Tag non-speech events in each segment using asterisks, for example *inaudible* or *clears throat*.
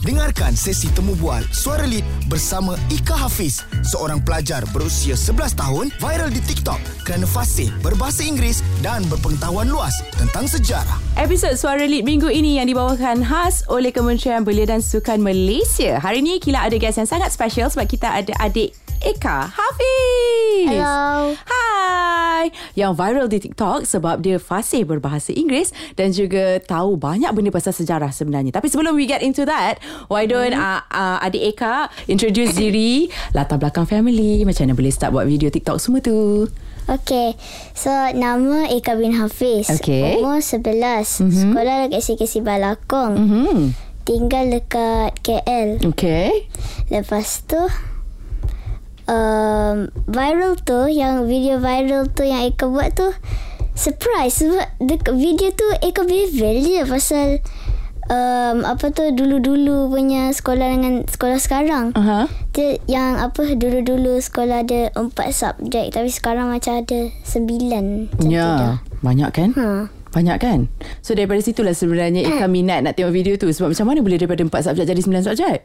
Dengarkan sesi temu bual Suara Lead bersama Ika Hafiz, seorang pelajar berusia 11 tahun viral di TikTok kerana fasih berbahasa Inggeris dan berpengetahuan luas tentang sejarah. Episod Suara Lead minggu ini yang dibawakan khas oleh Kementerian Belia dan Sukan Malaysia. Hari ini Kila ada guest yang sangat special sebab kita ada adik Eka Hafiz. Hello. Hai. Yang viral di TikTok sebab dia fasih berbahasa Inggeris dan juga tahu banyak benda pasal sejarah sebenarnya. Tapi sebelum we get into that, why don't mm. uh, uh, adik Eka introduce diri, latar belakang family, macam mana boleh start buat video TikTok semua tu. Okay, so nama Eka bin Hafiz. Okay. Umur 11. Mm-hmm. Sekolah dekat SKC Balakong. Mm-hmm. Tinggal dekat KL. Okay. Lepas tu, um, viral tu, yang video viral tu yang Eka buat tu, surprise sebab dekat video tu Eka bevel je pasal um, apa tu dulu-dulu punya sekolah dengan sekolah sekarang. Uh-huh. Dia yang apa dulu-dulu sekolah ada empat subjek tapi sekarang macam ada sembilan. Ya, banyak kan? Ha. Banyak kan? So daripada situlah sebenarnya Ika *coughs* minat nak tengok video tu Sebab macam mana boleh daripada 4 subjek jadi 9 subjek?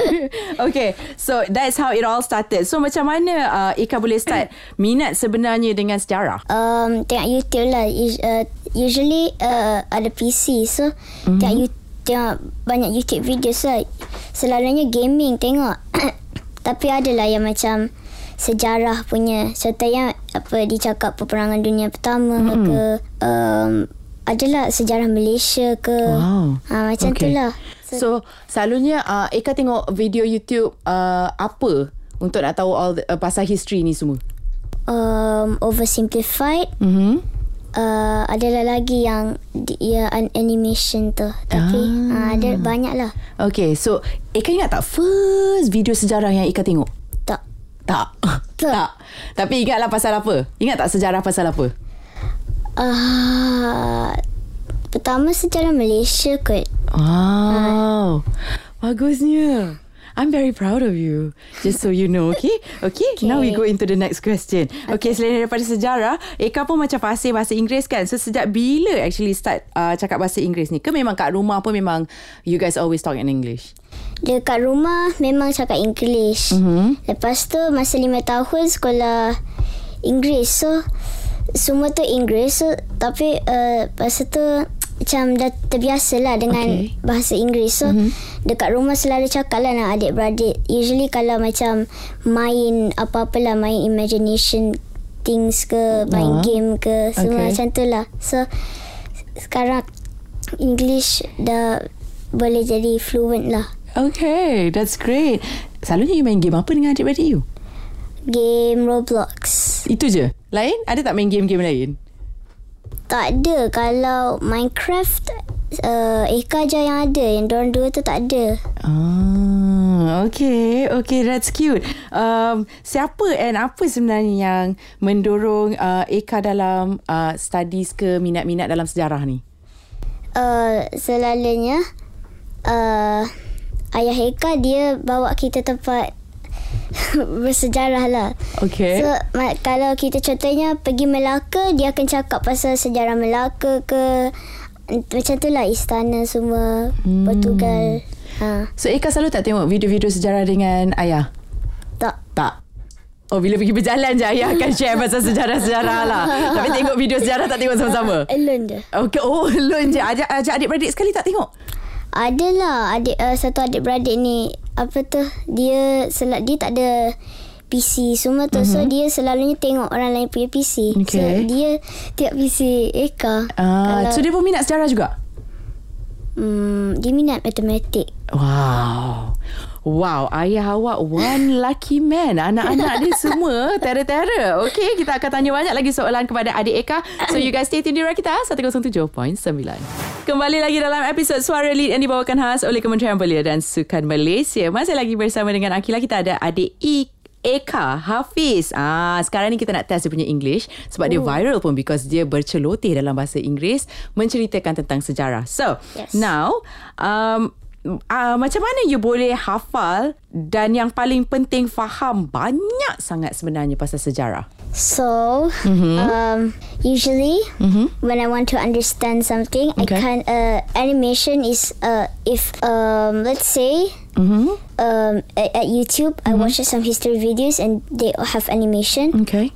*laughs* okay, so that's how it all started So macam mana uh, Ika boleh start *coughs* minat sebenarnya dengan sejarah? Um, tengok YouTube lah. Us- Uh, usually uh, ada PC so mm-hmm. tengok you- tengok banyak YouTube videos lah. Selalunya gaming tengok. *coughs* Tapi adalah yang macam sejarah punya. Contohnya apa dicakap peperangan dunia pertama mm-hmm. ke um, adalah sejarah Malaysia ke. Wow. Ha, macam Okay. tu lah. So, so selalunya uh, Ika tengok video YouTube uh, apa untuk nak tahu all the, uh, pasal history ni semua? Um, oversimplified. Mm-hmm. Uh, adalah lagi yang di, ya, an- animation tu. Tapi Ah. ah. ada banyak lah. Okay, so Ika ingat tak first video sejarah yang Ika tengok? Tak. *laughs* Tak. Tak. Tapi ingatlah pasal apa? Ingat tak sejarah pasal apa? Uh, pertama sejarah Malaysia kot. Wow. Bagusnya. I'm very proud of you. Just so you know, okay? Okay, okay. now we go into the next question. Okay, okay selain daripada sejarah, Eka pun macam fasih bahasa Inggeris kan? So, sejak bila actually start uh, cakap bahasa Inggeris ni? Ke memang kat rumah pun memang you guys always talk in English? Dekat rumah memang cakap English. Mhm. Lepas tu masa lima tahun sekolah Inggeris. So semua tu Inggeris. So, tapi uh, masa tu macam dah terbiasa lah dengan Okay. bahasa Inggeris. So mm-hmm. dekat rumah selalu cakap lah dengan adik-beradik. Usually kalau macam main apa-apalah main imagination things ke, main Ah. game ke, semua Okay. macam tu lah. So sekarang English dah boleh jadi fluent lah. Okay, that's great. Selalunya you main game apa dengan adik-beradik you? Game Roblox. Itu je? Lain? Ada tak main game-game lain? Tak ada. Kalau Minecraft, uh, Eka je yang ada. Yang diorang dua tu tak ada. Ah, okay, okay, that's cute. Um, siapa and apa sebenarnya yang mendorong uh, Eka dalam uh, studies ke minat-minat dalam sejarah ni? Uh, selalunya, uh, ayah Eka dia bawa kita tempat *laughs* bersejarah lah. Okay. So, ma- kalau kita contohnya pergi Melaka, dia akan cakap pasal sejarah Melaka ke... Macam tu lah istana semua Hmm. Portugal. Ha, So Eka selalu tak tengok video-video sejarah dengan ayah? tak. Tak. Oh bila pergi berjalan je ayah akan share pasal sejarah-sejarah lah. *laughs* Tapi tengok video sejarah tak tengok sama-sama. Alone je. Okay, oh alone je. Ajak, ajak adik-beradik sekali tak tengok? Adalah adik uh, satu adik beradik ni apa tu dia sel- dia tak ada PC semua tu mm-hmm. so dia selalunya tengok orang lain punya PC. So Mhm. Okay. dia tengok PC Eka. Uh, so dia pun minat sejarah juga? hmm, dia minat matematik. Wow. Wow, ayah awak one lucky man. Anak-anak dia semua tera-tera. Okay, kita akan tanya banyak lagi soalan kepada adik Eka. So you guys stay tune di Rakita 107.9. Kembali lagi dalam episod Suara Lead yang dibawakan khas oleh Kementerian Belia dan Sukan Malaysia. Masih lagi bersama dengan Akila. Kita ada adik I Eka Hafiz. Ah, sekarang ni kita nak test dia punya English sebab oh. dia viral pun because dia berceloteh dalam bahasa Inggeris menceritakan tentang sejarah. So, Yes. now um uh, macam mana you boleh hafal dan yang paling penting faham banyak sangat sebenarnya pasal sejarah? So, um, usually when I want to understand something, Okay. I can. Uh, animation is uh, if um, let's say Mm-hmm. um, at, at YouTube, I watch some history videos and they have animation, Okay.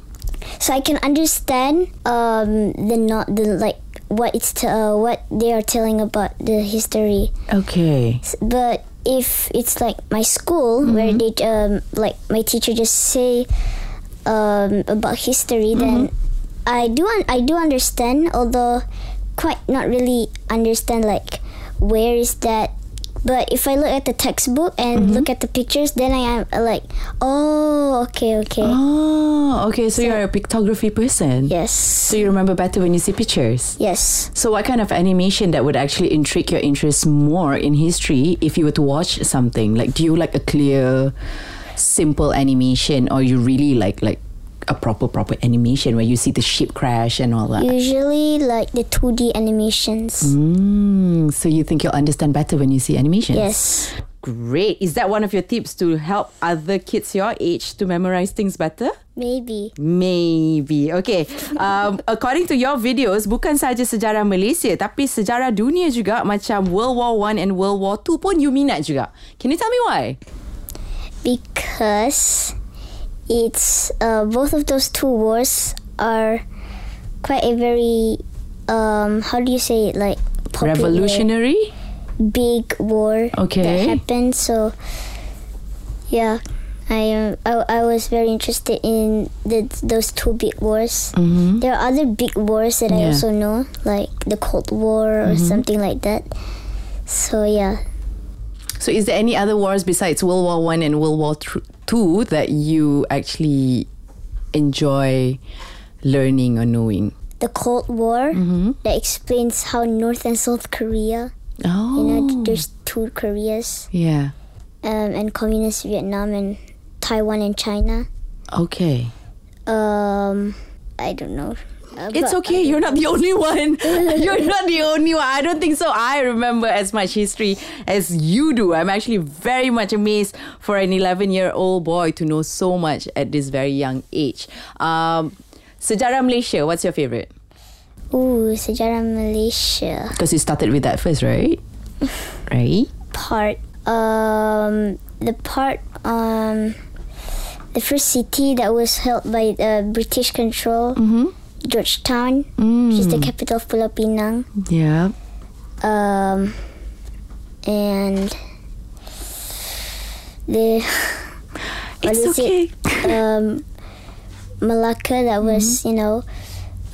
so I can understand um, the not the like what it's t- uh, what they are telling about the history. Okay. S- But if it's like my school where they um, like my teacher just say um, about history, then I do un- I do understand, although quite not really understand like where is that. But if I look at the textbook and look at the pictures, then I am uh, like, oh, okay, okay, Oh, okay. So you're a pictography person. yes, So you remember better when you see pictures. yes. So what kind of animation that would actually intrigue your interest more in history if you were to watch something? Like do you like a clear simple animation or you really like like a proper proper animation where you see the ship crash and all that? Usually like the two D animations. Mm, so you think you'll understand better when you see animations? Yes. Great. Is that one of your tips to help other kids your age to memorize things better? Maybe. Maybe. Okay. *laughs* Um, according to your videos, bukan saja sejarah Malaysia, tapi sejarah dunia juga macam World War One and World War Two pun you minat juga. Can you tell me why? because it's uh, both of those two wars are quite a very um how do you say it like popular, Revolutionary? big war Okay. that happened so yeah I, um, I I was very interested in the, those two big wars. Mm-hmm. There are other big wars that I also know, like the Cold War or something like that. So yeah, So is there any other wars besides World War One and World War Tr- Two that you actually enjoy learning or knowing? the Cold War Mm-hmm. that explains how North and South Korea Oh. You know, there's two Koreas, yeah. um, and communist Vietnam and Taiwan and China. Okay. Um, I don't know. Uh, It's okay. You're not the only one. *laughs* You're not the only one. I don't think so. I remember as much history as you do. I'm actually very much amazed for an 11 year old boy to know so much at this very young age. Um, Sejarah Malaysia, what's your favorite? Ooh, sejarah Malaysia Because you started with that first, right? *laughs* Right? part. Um, the part um, the first city that was held by uh, British control, Georgetown, which is the capital of Pulau Pinang. Yeah. Um, and the what It's is okay. it? Um, Malacca. That was you know.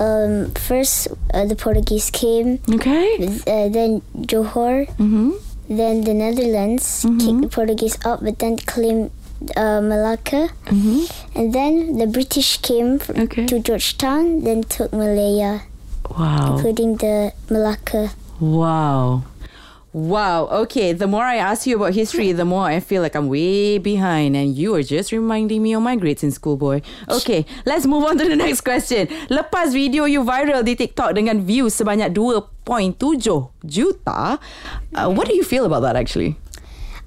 Um, first, uh, the Portuguese came, Okay. uh, then Johor, Mm-hmm. then the Netherlands kicked the Portuguese out, but then claimed uh, Malacca, Mm-hmm. and then the British came Okay. to Georgetown, then took Malaya, Wow. including the Malacca. Wow. Wow. Okay. The more I ask you about history, the more I feel like I'm way behind, and you are just reminding me of my grades in school, boy. Okay. Let's move on to the *laughs* next question. Lepas video you viral di TikTok dengan views sebanyak 2.7 juta, uh, what do you feel about that actually?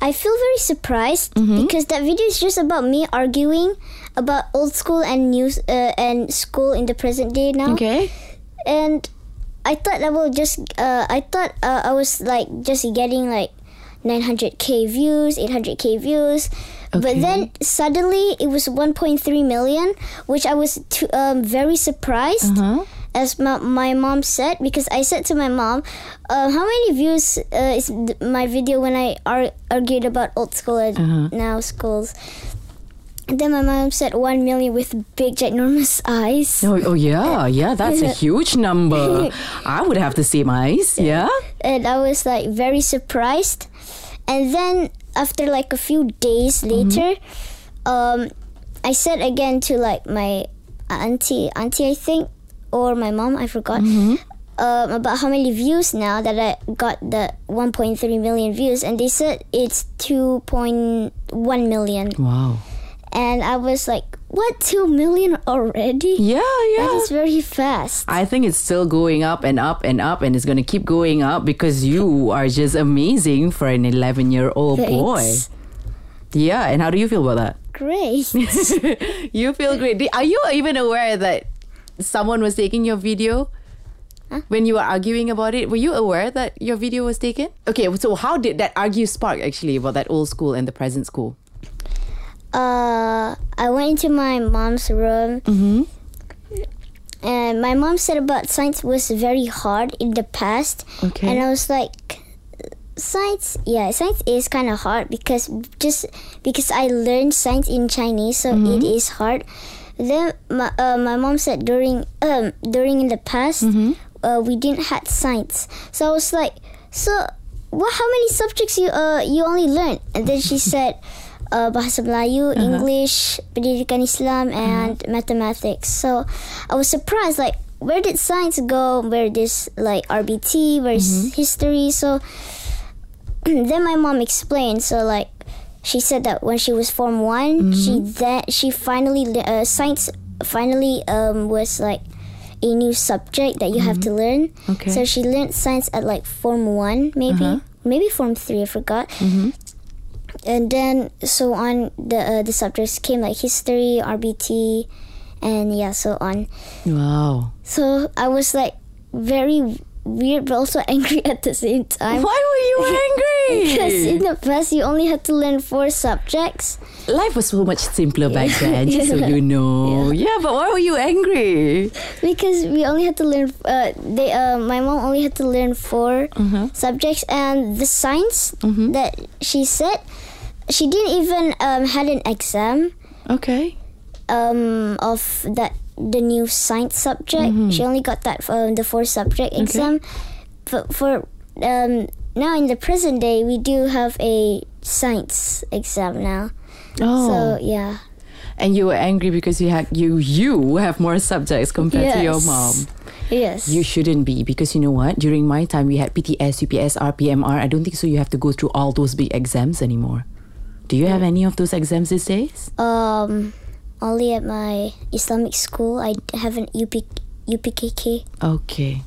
I feel very surprised because that video is just about me arguing about old school and new uh, and school in the present day now. Okay. And I thought I will just uh, I thought uh, I was like just getting like 900k views, 800k views. Okay. But then suddenly it was 1.3 million, which I was too, um, very surprised. Uh-huh. As my, my mom said, because I said to my mom, uh, "How many views uh, is th- my video when I ar- argued about old school and Uh-huh. now schools?" And then my mom said one million with big ginormous *laughs* eyes. Oh, oh yeah, yeah, that's a huge number. *laughs* I would have the same eyes. Yeah. and I was like very surprised. And then after like a few days later, um, I said again to like my auntie, auntie I think, or my mom, I forgot, um, about how many views now that I got the 1.3 million views, and they said it's 2.1 million, Wow. and I was like, what 2 million already? Yeah, yeah. That is very fast. I think it's still going up and up and up, and it's going to keep going up because you are just amazing for an 11 year old boy. Yeah, and how do you feel about that? great. *laughs* you feel great. Are you even aware that someone was taking your video? Huh? When you were arguing about it, were you aware that your video was taken? Okay, so how did that argue spark actually about that old school and the present school? uh, I went into my mom's room. Mm-hmm. And my mom said about science was very hard in the past. Okay. And I was like, science, yeah, science is kind of hard because just because I learned science in Chinese, so it is hard. Then my uh, my mom said during um during in the past uh, we didn't had science, so I was like, so what? How many subjects you uh you only learned? And then she *laughs* said. Uh, Bahasa Melayu, English, Pendidikan Islam, and mathematics. So I was surprised, like, where did science go? Where this like RBT? Where's history? So *clears throat* then my mom explained. So like she said that when she was form one, she that she finally uh, science finally um was like a new subject that you have to learn. Okay. So she learned science at like form one, maybe maybe form three. I forgot. And then so on the uh, the subjects came like history, RBT, and yeah, so on. Wow. So I was like very weird, but also *laughs* angry at the same time. Why were you *laughs* Because in the past, you only had to learn four subjects. Life was so much simpler back then, just so you *laughs* know. Yeah. but why were you angry? Because we only had to learn. Uh, they. Uh, my mom only had to learn 4 subjects, and the science that she said, she didn't even um, had an exam Okay. um, of that the new science subject. She only got that um, the four subject exam. But for um, now in the present day, we do have a science exam now. Oh. So yeah. and you were angry because you had you you have more subjects compared to your mom. Yes. You shouldn't be because you know what? During my time, we had PTS, UPS, RPMR. I don't think so. You have to go through all those big exams anymore. Do you have any of those exams these days? Um, only at my Islamic school. I haven't UP, UPKK. Okay.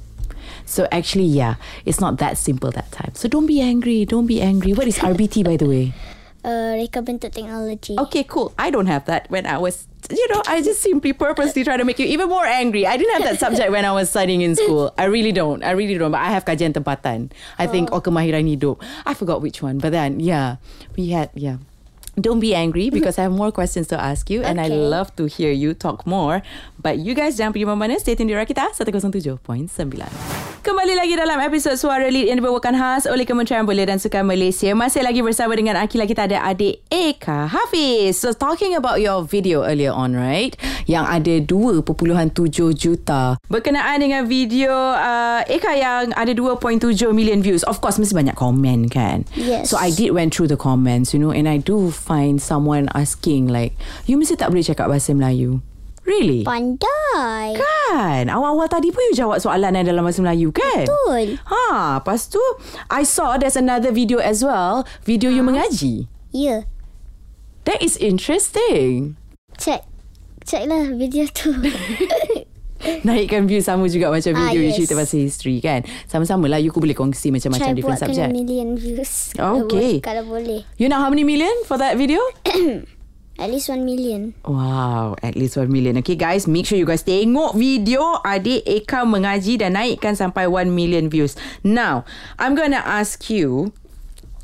So actually, yeah, it's not that simple that time. So don't be angry. Don't be angry. What is RBT, by the way? *laughs* Uh, Reka Bentuk Teknologi. Okay, cool. I don't have that when I was, you know, I just simply purposely try to make you even more angry. I didn't have that subject when I was studying in school. I really don't. I really don't. But I have kajian tempatan. I think, oh, kemahiran hidup. I forgot which one. But then, yeah, we had, yeah. Don't be angry because I have more questions to ask you and I love to hear you talk more. But you guys jangan pergi mana-mana. Stay tuned di Rakita 107.9. Kembali lagi dalam episod Suara Lead yang dibawakan khas oleh Kementerian Belia dan Sukan Malaysia. Masih lagi bersama dengan Akila kita ada adik Eka Hafiz. So talking about your video earlier on, right? Yang ada 2.7 juta. Berkenaan dengan video uh, Eka yang ada 2.7 million views. Of course, mesti banyak komen kan? Yes. So I did went through the comments, you know, and I do find someone asking like, you mesti tak boleh cakap bahasa Melayu. Really? Pandai. Kan Awal-awal tadi pun You jawab soalan yang dalam bahasa Melayu kan Betul. Ha Lepas tu I saw there's another video as well Video you mengaji Ya. That is interesting Check. Check lah video tu. *laughs* Naikkan view sama juga Macam Ah, video you yes. cerita pasal history kan Sama-sama lah You boleh kongsi Macam-macam Try different subject a million views. Okay. *laughs* Kalau boleh. You know how many million For that video *coughs* At least one million. Wow, at least 1 million. Okay guys, make sure you guys tengok video adik Eka mengaji dan naikkan sampai 1 million views. Now, I'm gonna ask you,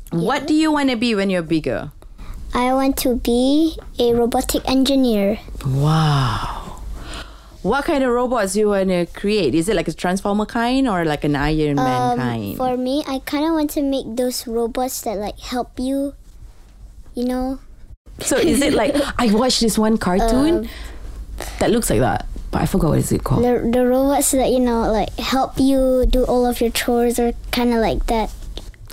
what do you want to be when you're bigger? I want to be a robotic engineer. Wow. What kind of robots you want to create? Is it like a transformer kind or like an Iron Man Um, kind? for me, I kind of want to make those robots that like help you. You know, so is it like *laughs* I watched this one cartoon Um, that looks like that, but I forgot what is it called. the the robots that you know like help you do all of your chores or kind of like that.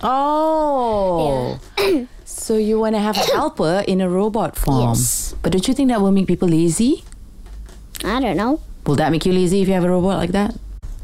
Oh. Yeah. *coughs* so you want to have a *coughs* helper in a robot form. Yes. But don't you think that will make people lazy? I don't know. Will that make you lazy if you have a robot like that?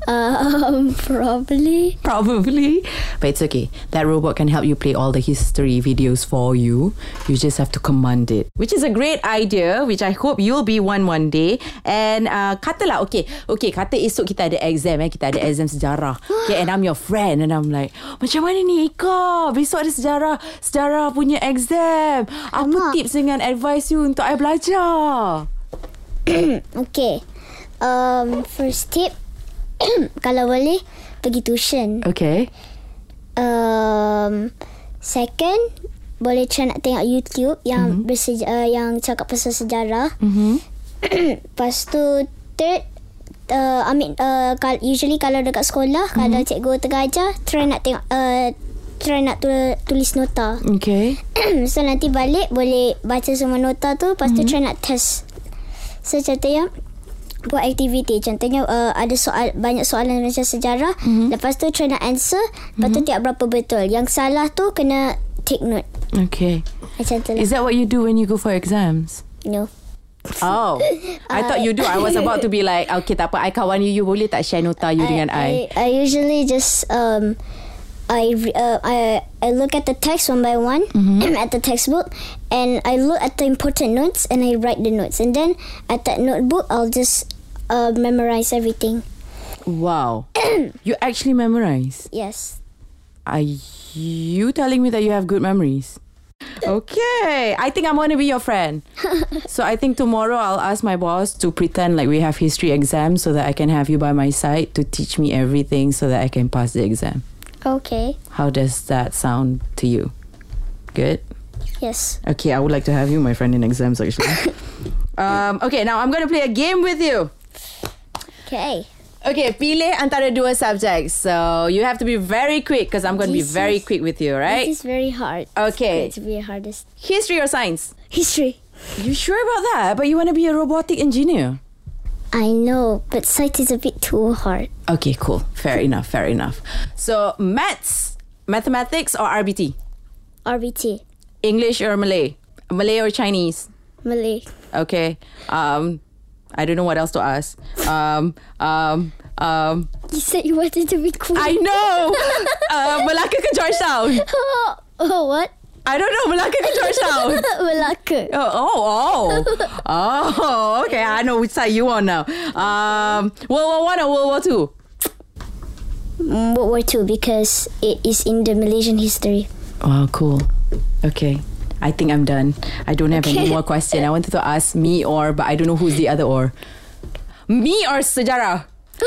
Um, *laughs* probably. Probably. But it's okay. That robot can help you play all the history videos for you. You just have to command it. Which is a great idea, which I hope you'll be one one day. And uh, katalah, okay, okay, kata esok kita ada exam eh. Kita ada exam sejarah. Okay, and I'm your friend. And I'm like, macam mana ni Ika? Besok ada sejarah, sejarah punya exam. Apa Alamak. tips dengan advice you untuk I belajar? *coughs* Okay. Um, first tip, *coughs* kalau boleh, pergi tuition. Okay. Um, second, boleh try nak tengok YouTube yang mm-hmm. berseja- uh, yang cakap pasal sejarah. Mm-hmm. *coughs* Lepas tu, third, uh, mean, uh, usually kalau dekat sekolah, mm-hmm. kalau cikgu tengah ajar, try nak tengok, uh, try nak tu- tulis nota. Okay. *coughs* so nanti balik boleh baca semua nota tu Lepas tu try nak test So contohnya Buat aktiviti Contohnya uh, ada soal banyak soalan macam sejarah Lepas tu try nak answer Lepas tu tiap berapa betul Yang salah tu kena take note Okay. Macam tu lah Is that what you do when you go for exams? No Oh, *laughs* I thought you do. I was about to be like, okay, tak apa. I kawan you. You boleh tak share nota you dengan I? I, I usually just um I uh, I I look at the text one by one *clears throat* at the textbook, and I look at the important notes and I write the notes, and then at that notebook I'll just uh, memorize everything. Wow. *clears throat* you actually memorize. Yes. Are you telling me that you have good memories? *laughs* Okay, I think I'm going to be your friend. *laughs* so I think tomorrow I'll ask my boss to pretend like we have history exams so that I can have you by my side to teach me everything so that I can pass the exam. Okay. How does that sound to you? Good? Yes. Okay, I would like to have you my friend in exams actually. *laughs* um, okay, now I'm going to play a game with you. Okay. Okay, pilih antara dua subjects. So you have to be very quick because I'm going to be very is- quick with you, right? This is very hard. Okay. It's going to be the hardest. History or science? History. You sure about that? But you want to be a robotic engineer? I know, but sight is a bit too hard. Okay, cool. Fair *laughs* enough. Fair enough. So maths, mathematics or RBT? RBT. English or Malay? Malay or Chinese? Malay. Okay. Um, I don't know what else to ask. Um, um, um, You said you wanted to be cool. I know. *laughs* uh, Malacca ke Georgetown? oh, oh, what? I don't know. Malacca ke Georgetown? Malacca. Oh, oh, oh. *laughs* Oh, okay. I know which side you on now. Um, World War One or World War Two? World War Two because it is in the Malaysian history. Oh, cool. Okay. I think I'm done. I don't have any more question. I wanted to ask me or, but I don't know who's the other or. Me or sejarah? *laughs*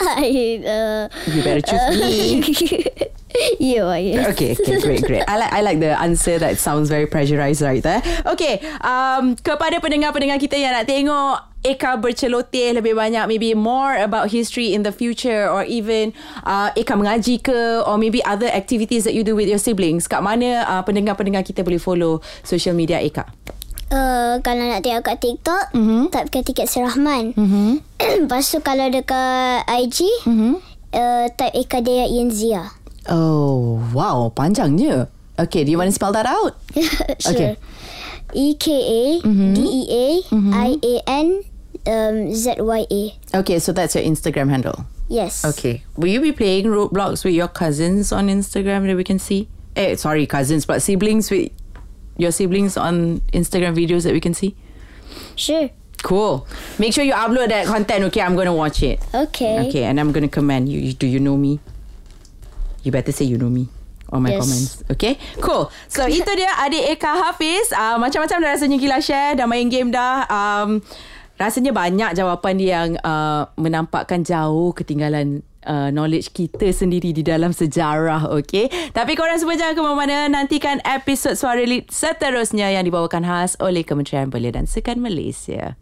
I, uh, You better choose me. *laughs* *laughs* you are yes. Okay, okay, great, great. I like I like the answer that sounds very pressurized right there. Okay, um, kepada pendengar-pendengar kita yang nak tengok Eka berceloteh lebih banyak maybe more about history in the future or even uh, Eka mengaji ke or maybe other activities that you do with your siblings kat mana uh, pendengar-pendengar kita boleh follow social media Eka Uh, kalau nak tengok kat TikTok, Mhm. type ke Tiket Serahman. mm-hmm. *clears throat* Lepas tu kalau dekat IG, Mm-hmm. uh, type Eka Dea Ienzia. Oh wow panjangnya Okay do you want to spell that out *laughs* sure. Okay. E K A D E A I A N um, Z Y A. Okay so that's your Instagram handle Yes. Okay. Will you be playing Roblox with your cousins on Instagram that we can see? Eh, sorry, cousins, but siblings with your siblings on Instagram videos that we can see? Sure. Cool. Make sure you upload that content, okay? I'm going to watch it. Okay. Okay, and I'm going to comment you. you- Do you know me? You better say you know me on my Yes. comments. Okay? Cool. So, *laughs* itu dia adik Eka Hafiz. Uh, macam-macam dah rasanya gila share. Dah main game dah. Um, rasanya banyak jawapan dia yang uh, menampakkan jauh ketinggalan uh, knowledge kita sendiri di dalam sejarah, okay? Tapi korang semua jangan ke mana-mana. Nantikan episod Suara Lead seterusnya yang dibawakan khas oleh Kementerian Belia dan Sukan Malaysia.